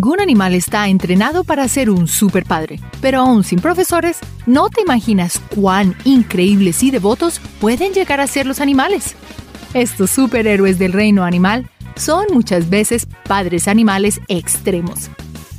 Ningún animal está entrenado para ser un super padre, pero aún sin profesores, no te imaginas cuán increíbles y devotos pueden llegar a ser los animales. Estos superhéroes del reino animal son muchas veces padres animales extremos.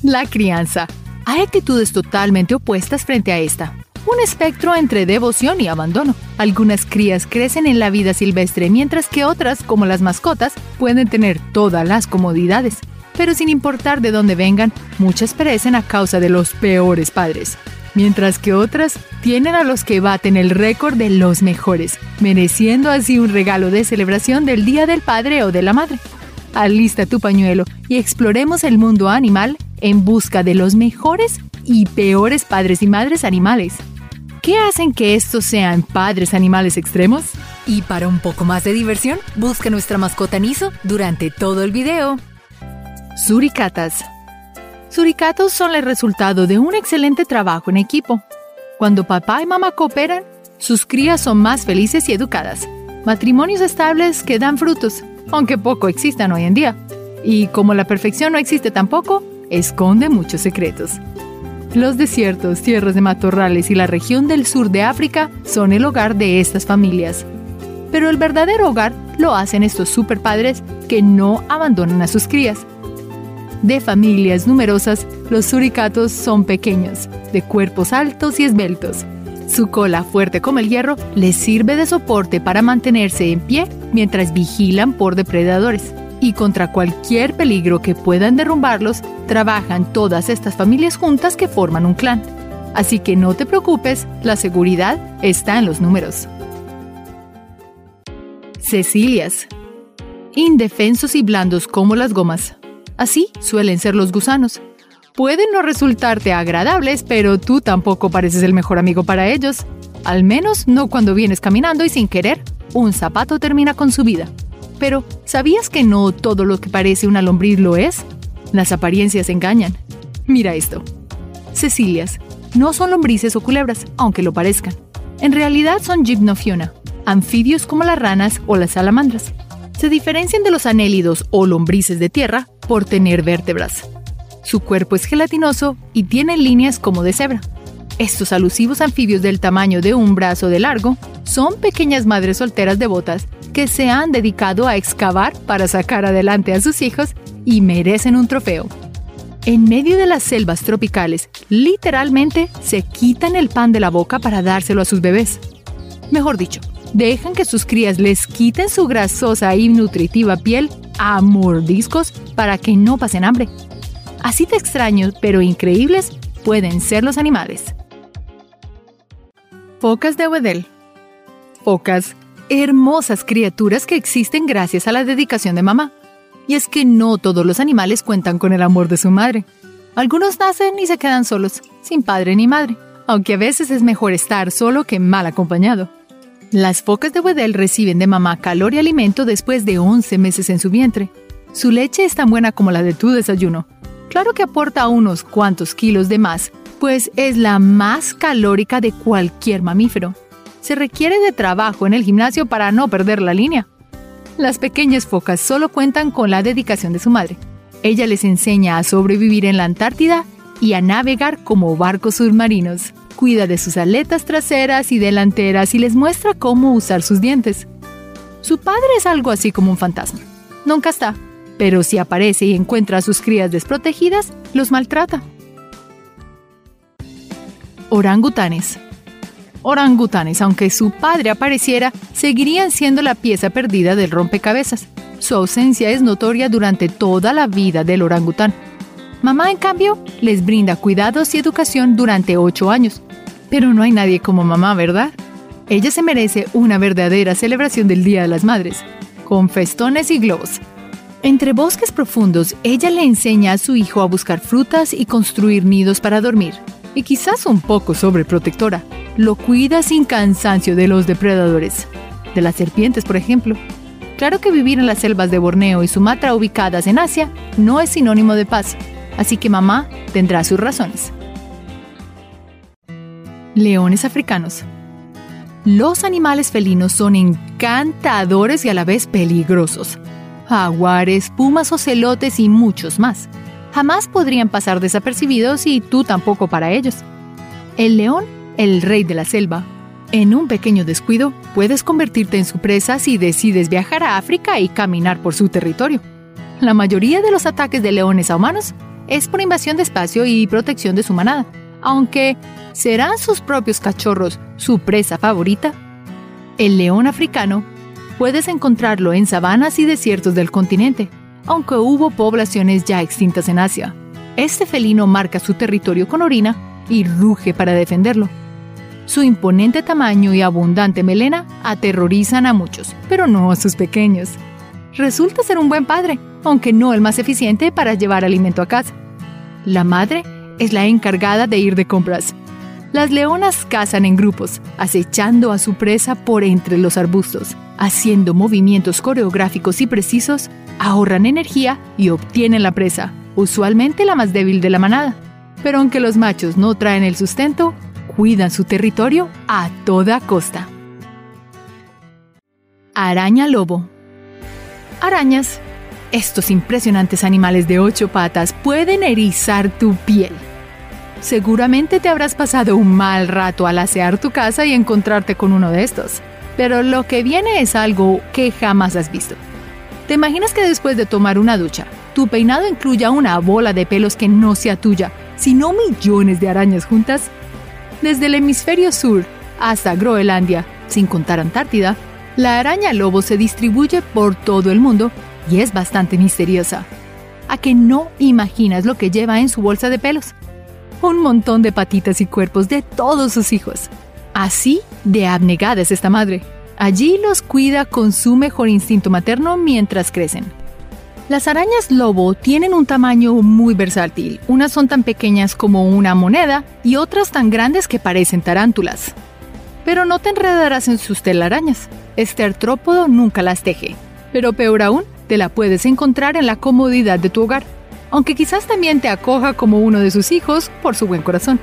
La crianza. Hay actitudes totalmente opuestas frente a esta. Un espectro entre devoción y abandono. Algunas crías crecen en la vida silvestre mientras que otras, como las mascotas, pueden tener todas las comodidades. Pero sin importar de dónde vengan, muchas perecen a causa de los peores padres. Mientras que otras tienen a los que baten el récord de los mejores, mereciendo así un regalo de celebración del Día del Padre o de la Madre. Alista tu pañuelo y exploremos el mundo animal en busca de los mejores y peores padres y madres animales. ¿Qué hacen que estos sean padres animales extremos? Y para un poco más de diversión, busca nuestra mascota Niso durante todo el video. Suricatas. Suricatos son el resultado de un excelente trabajo en equipo. Cuando papá y mamá cooperan, sus crías son más felices y educadas. Matrimonios estables que dan frutos, aunque poco existan hoy en día. Y como la perfección no existe tampoco, esconde muchos secretos. Los desiertos, tierras de matorrales y la región del sur de África son el hogar de estas familias. Pero el verdadero hogar lo hacen estos superpadres que no abandonan a sus crías. De familias numerosas, los suricatos son pequeños, de cuerpos altos y esbeltos. Su cola, fuerte como el hierro, les sirve de soporte para mantenerse en pie mientras vigilan por depredadores y contra cualquier peligro que puedan derrumbarlos, trabajan todas estas familias juntas que forman un clan. Así que no te preocupes, la seguridad está en los números. Cecilias. Indefensos y blandos como las gomas. Así suelen ser los gusanos. Pueden no resultarte agradables, pero tú tampoco pareces el mejor amigo para ellos. Al menos no cuando vienes caminando y sin querer, un zapato termina con su vida. Pero, ¿sabías que no todo lo que parece una lombriz lo es? Las apariencias engañan. Mira esto. Cecilias no son lombrices o culebras, aunque lo parezcan. En realidad son gymnofiona, anfibios como las ranas o las salamandras. Se diferencian de los anélidos o lombrices de tierra por tener vértebras. Su cuerpo es gelatinoso y tiene líneas como de cebra. Estos alusivos anfibios del tamaño de un brazo de largo son pequeñas madres solteras devotas que se han dedicado a excavar para sacar adelante a sus hijos y merecen un trofeo. En medio de las selvas tropicales, literalmente se quitan el pan de la boca para dárselo a sus bebés. Mejor dicho, dejan que sus crías les quiten su grasosa y nutritiva piel a mordiscos para que no pasen hambre. Así de extraños pero increíbles pueden ser los animales. Focas de Wedel. Focas hermosas criaturas que existen gracias a la dedicación de mamá. Y es que no todos los animales cuentan con el amor de su madre. Algunos nacen y se quedan solos, sin padre ni madre, aunque a veces es mejor estar solo que mal acompañado. Las focas de Wedel reciben de mamá calor y alimento después de 11 meses en su vientre. Su leche es tan buena como la de tu desayuno. Claro que aporta unos cuantos kilos de más, pues es la más calórica de cualquier mamífero se requiere de trabajo en el gimnasio para no perder la línea. Las pequeñas focas solo cuentan con la dedicación de su madre. Ella les enseña a sobrevivir en la Antártida y a navegar como barcos submarinos. Cuida de sus aletas traseras y delanteras y les muestra cómo usar sus dientes. Su padre es algo así como un fantasma. Nunca está, pero si aparece y encuentra a sus crías desprotegidas, los maltrata. Orangutanes orangutanes, aunque su padre apareciera, seguirían siendo la pieza perdida del rompecabezas. Su ausencia es notoria durante toda la vida del orangután. Mamá, en cambio, les brinda cuidados y educación durante ocho años. Pero no hay nadie como mamá, ¿verdad? Ella se merece una verdadera celebración del Día de las Madres, con festones y globos. Entre bosques profundos, ella le enseña a su hijo a buscar frutas y construir nidos para dormir, y quizás un poco sobreprotectora lo cuida sin cansancio de los depredadores, de las serpientes, por ejemplo. Claro que vivir en las selvas de Borneo y Sumatra ubicadas en Asia no es sinónimo de paz, así que mamá tendrá sus razones. Leones africanos. Los animales felinos son encantadores y a la vez peligrosos. Jaguares, pumas, ocelotes y muchos más. jamás podrían pasar desapercibidos y tú tampoco para ellos. El león, el rey de la selva. En un pequeño descuido, puedes convertirte en su presa si decides viajar a África y caminar por su territorio. La mayoría de los ataques de leones a humanos es por invasión de espacio y protección de su manada, aunque ¿serán sus propios cachorros su presa favorita? El león africano puedes encontrarlo en sabanas y desiertos del continente, aunque hubo poblaciones ya extintas en Asia. Este felino marca su territorio con orina y ruge para defenderlo. Su imponente tamaño y abundante melena aterrorizan a muchos, pero no a sus pequeños. Resulta ser un buen padre, aunque no el más eficiente para llevar alimento a casa. La madre es la encargada de ir de compras. Las leonas cazan en grupos, acechando a su presa por entre los arbustos, haciendo movimientos coreográficos y precisos, ahorran energía y obtienen la presa, usualmente la más débil de la manada. Pero aunque los machos no traen el sustento, cuidan su territorio a toda costa. Araña lobo. Arañas. Estos impresionantes animales de ocho patas pueden erizar tu piel. Seguramente te habrás pasado un mal rato al asear tu casa y encontrarte con uno de estos. Pero lo que viene es algo que jamás has visto. ¿Te imaginas que después de tomar una ducha, tu peinado incluya una bola de pelos que no sea tuya, sino millones de arañas juntas? Desde el hemisferio sur hasta Groenlandia, sin contar Antártida, la araña lobo se distribuye por todo el mundo y es bastante misteriosa. ¿A que no imaginas lo que lleva en su bolsa de pelos? Un montón de patitas y cuerpos de todos sus hijos. Así de abnegada es esta madre. Allí los cuida con su mejor instinto materno mientras crecen. Las arañas lobo tienen un tamaño muy versátil. Unas son tan pequeñas como una moneda y otras tan grandes que parecen tarántulas. Pero no te enredarás en sus telarañas. Este artrópodo nunca las teje. Pero peor aún, te la puedes encontrar en la comodidad de tu hogar, aunque quizás también te acoja como uno de sus hijos por su buen corazón.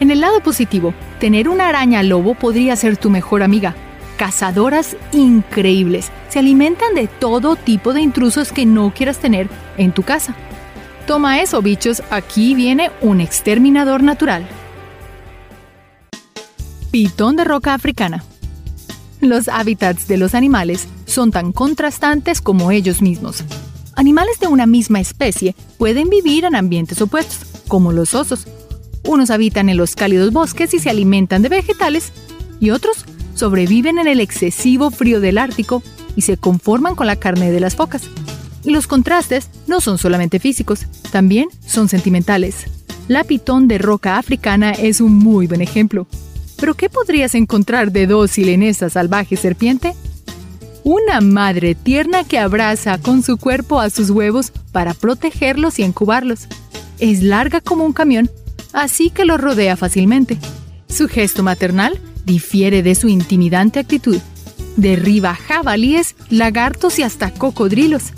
En el lado positivo, tener una araña lobo podría ser tu mejor amiga, cazadoras increíbles. Se alimentan de todo tipo de intrusos que no quieras tener en tu casa. Toma eso, bichos, aquí viene un exterminador natural. Pitón de roca africana. Los hábitats de los animales son tan contrastantes como ellos mismos. Animales de una misma especie pueden vivir en ambientes opuestos, como los osos. Unos habitan en los cálidos bosques y se alimentan de vegetales, y otros sobreviven en el excesivo frío del Ártico y se conforman con la carne de las focas. Y los contrastes no son solamente físicos, también son sentimentales. La pitón de roca africana es un muy buen ejemplo. ¿Pero qué podrías encontrar de dócil en esa salvaje serpiente? Una madre tierna que abraza con su cuerpo a sus huevos para protegerlos y incubarlos. Es larga como un camión, así que los rodea fácilmente. Su gesto maternal difiere de su intimidante actitud. Derriba jabalíes, lagartos y hasta cocodrilos.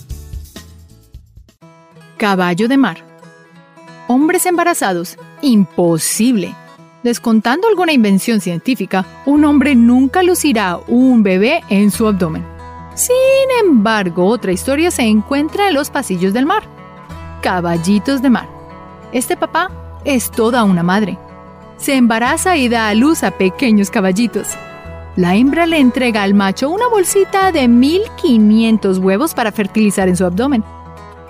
Caballo de mar. Hombres embarazados. Imposible. Descontando alguna invención científica, un hombre nunca lucirá un bebé en su abdomen. Sin embargo, otra historia se encuentra en los pasillos del mar. Caballitos de mar. Este papá es toda una madre se embaraza y da a luz a pequeños caballitos. La hembra le entrega al macho una bolsita de 1500 huevos para fertilizar en su abdomen.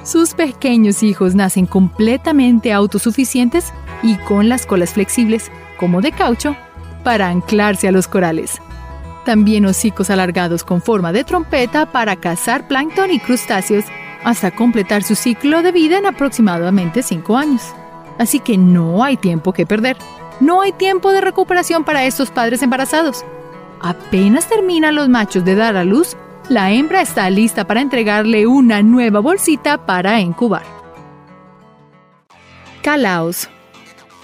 Sus pequeños hijos nacen completamente autosuficientes y con las colas flexibles, como de caucho, para anclarse a los corales. También hocicos alargados con forma de trompeta para cazar plancton y crustáceos hasta completar su ciclo de vida en aproximadamente 5 años. Así que no hay tiempo que perder. No hay tiempo de recuperación para estos padres embarazados. Apenas terminan los machos de dar a luz, la hembra está lista para entregarle una nueva bolsita para incubar. Calaos.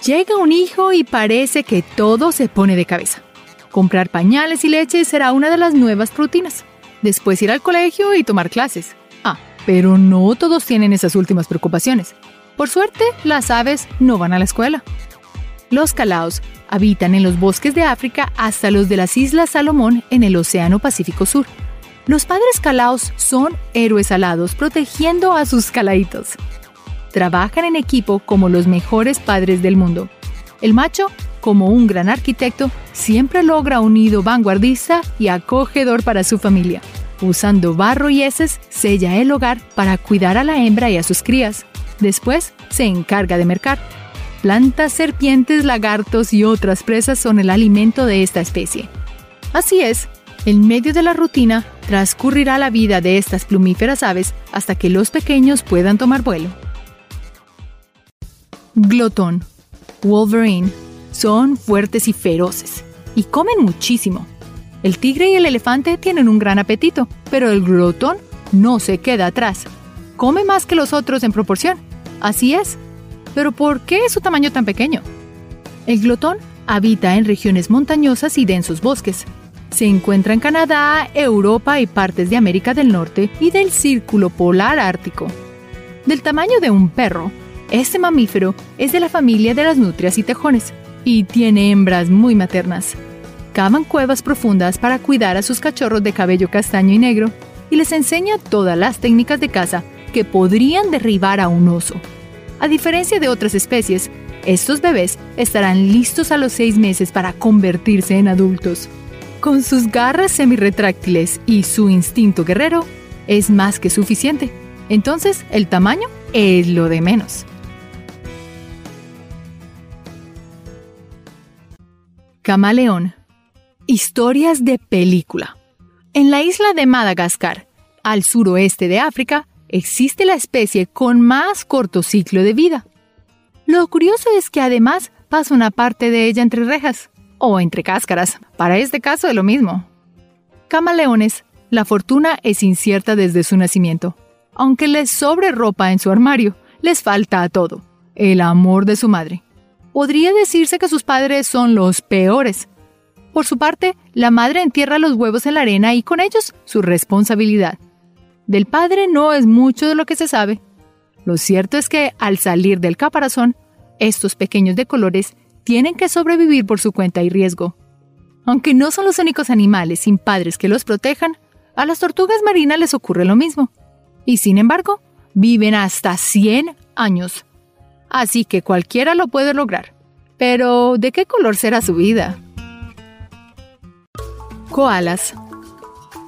Llega un hijo y parece que todo se pone de cabeza. Comprar pañales y leche será una de las nuevas rutinas. Después ir al colegio y tomar clases. Ah, pero no todos tienen esas últimas preocupaciones. Por suerte, las aves no van a la escuela. Los calaos habitan en los bosques de África hasta los de las Islas Salomón en el Océano Pacífico Sur. Los padres calaos son héroes alados protegiendo a sus calaitos. Trabajan en equipo como los mejores padres del mundo. El macho, como un gran arquitecto, siempre logra un nido vanguardista y acogedor para su familia. Usando barro y heces, sella el hogar para cuidar a la hembra y a sus crías. Después, se encarga de mercar. Plantas, serpientes, lagartos y otras presas son el alimento de esta especie. Así es, en medio de la rutina transcurrirá la vida de estas plumíferas aves hasta que los pequeños puedan tomar vuelo. Glotón, Wolverine, son fuertes y feroces, y comen muchísimo. El tigre y el elefante tienen un gran apetito, pero el glotón no se queda atrás. Come más que los otros en proporción. Así es. Pero ¿por qué es su tamaño tan pequeño? El glotón habita en regiones montañosas y densos bosques. Se encuentra en Canadá, Europa y partes de América del Norte y del Círculo Polar Ártico. Del tamaño de un perro, este mamífero es de la familia de las nutrias y tejones y tiene hembras muy maternas. Cavan cuevas profundas para cuidar a sus cachorros de cabello castaño y negro y les enseña todas las técnicas de caza que podrían derribar a un oso. A diferencia de otras especies, estos bebés estarán listos a los seis meses para convertirse en adultos. Con sus garras semirretráctiles y su instinto guerrero, es más que suficiente. Entonces, el tamaño es lo de menos. Camaleón. Historias de película. En la isla de Madagascar, al suroeste de África, existe la especie con más corto ciclo de vida. Lo curioso es que además pasa una parte de ella entre rejas o entre cáscaras. Para este caso es lo mismo. Camaleones, la fortuna es incierta desde su nacimiento. Aunque les sobre ropa en su armario, les falta a todo. El amor de su madre. Podría decirse que sus padres son los peores. Por su parte, la madre entierra los huevos en la arena y con ellos su responsabilidad. Del padre no es mucho de lo que se sabe. Lo cierto es que, al salir del caparazón, estos pequeños de colores tienen que sobrevivir por su cuenta y riesgo. Aunque no son los únicos animales sin padres que los protejan, a las tortugas marinas les ocurre lo mismo. Y sin embargo, viven hasta 100 años. Así que cualquiera lo puede lograr. Pero, ¿de qué color será su vida? Koalas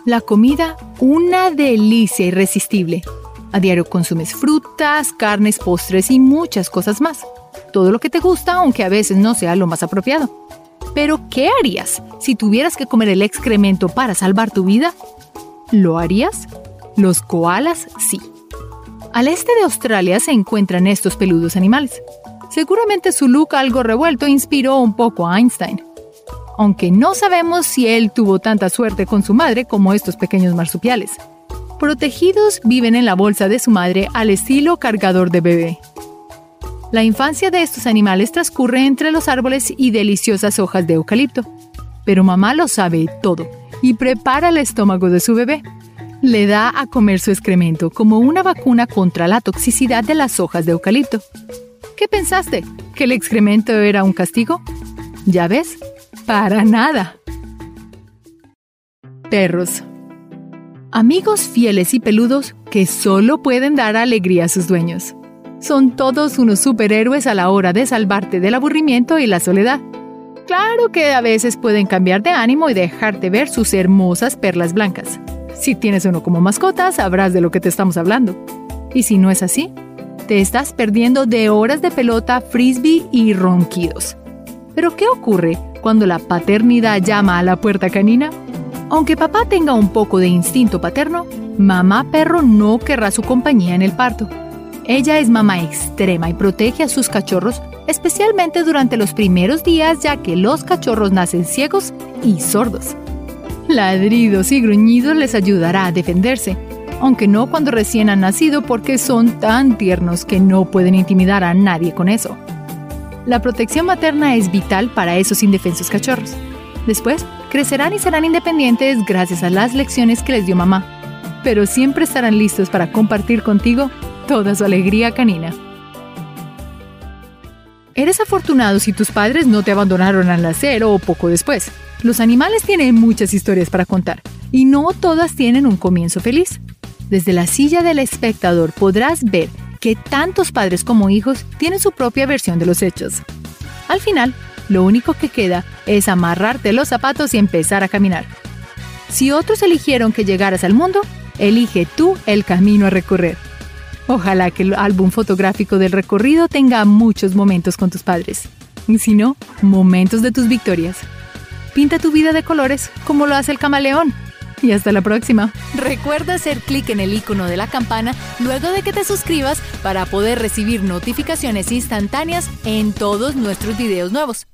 la comida, una delicia irresistible. A diario consumes frutas, carnes, postres y muchas cosas más. Todo lo que te gusta, aunque a veces no sea lo más apropiado. Pero, ¿qué harías si tuvieras que comer el excremento para salvar tu vida? ¿Lo harías? Los koalas sí. Al este de Australia se encuentran estos peludos animales. Seguramente su look algo revuelto inspiró un poco a Einstein aunque no sabemos si él tuvo tanta suerte con su madre como estos pequeños marsupiales. Protegidos viven en la bolsa de su madre al estilo cargador de bebé. La infancia de estos animales transcurre entre los árboles y deliciosas hojas de eucalipto. Pero mamá lo sabe todo y prepara el estómago de su bebé. Le da a comer su excremento como una vacuna contra la toxicidad de las hojas de eucalipto. ¿Qué pensaste? ¿Que el excremento era un castigo? Ya ves, para nada. Perros. Amigos fieles y peludos que solo pueden dar alegría a sus dueños. Son todos unos superhéroes a la hora de salvarte del aburrimiento y la soledad. Claro que a veces pueden cambiar de ánimo y dejarte ver sus hermosas perlas blancas. Si tienes uno como mascota, sabrás de lo que te estamos hablando. Y si no es así, te estás perdiendo de horas de pelota, frisbee y ronquidos. Pero ¿qué ocurre cuando la paternidad llama a la puerta canina? Aunque papá tenga un poco de instinto paterno, mamá perro no querrá su compañía en el parto. Ella es mamá extrema y protege a sus cachorros, especialmente durante los primeros días ya que los cachorros nacen ciegos y sordos. Ladridos y gruñidos les ayudará a defenderse, aunque no cuando recién han nacido porque son tan tiernos que no pueden intimidar a nadie con eso. La protección materna es vital para esos indefensos cachorros. Después, crecerán y serán independientes gracias a las lecciones que les dio mamá. Pero siempre estarán listos para compartir contigo toda su alegría canina. Eres afortunado si tus padres no te abandonaron al nacer o poco después. Los animales tienen muchas historias para contar y no todas tienen un comienzo feliz. Desde la silla del espectador podrás ver que tantos padres como hijos tienen su propia versión de los hechos. Al final, lo único que queda es amarrarte los zapatos y empezar a caminar. Si otros eligieron que llegaras al mundo, elige tú el camino a recorrer. Ojalá que el álbum fotográfico del recorrido tenga muchos momentos con tus padres. Y si no, momentos de tus victorias. Pinta tu vida de colores como lo hace el camaleón. Y hasta la próxima. Recuerda hacer clic en el icono de la campana luego de que te suscribas para poder recibir notificaciones instantáneas en todos nuestros videos nuevos.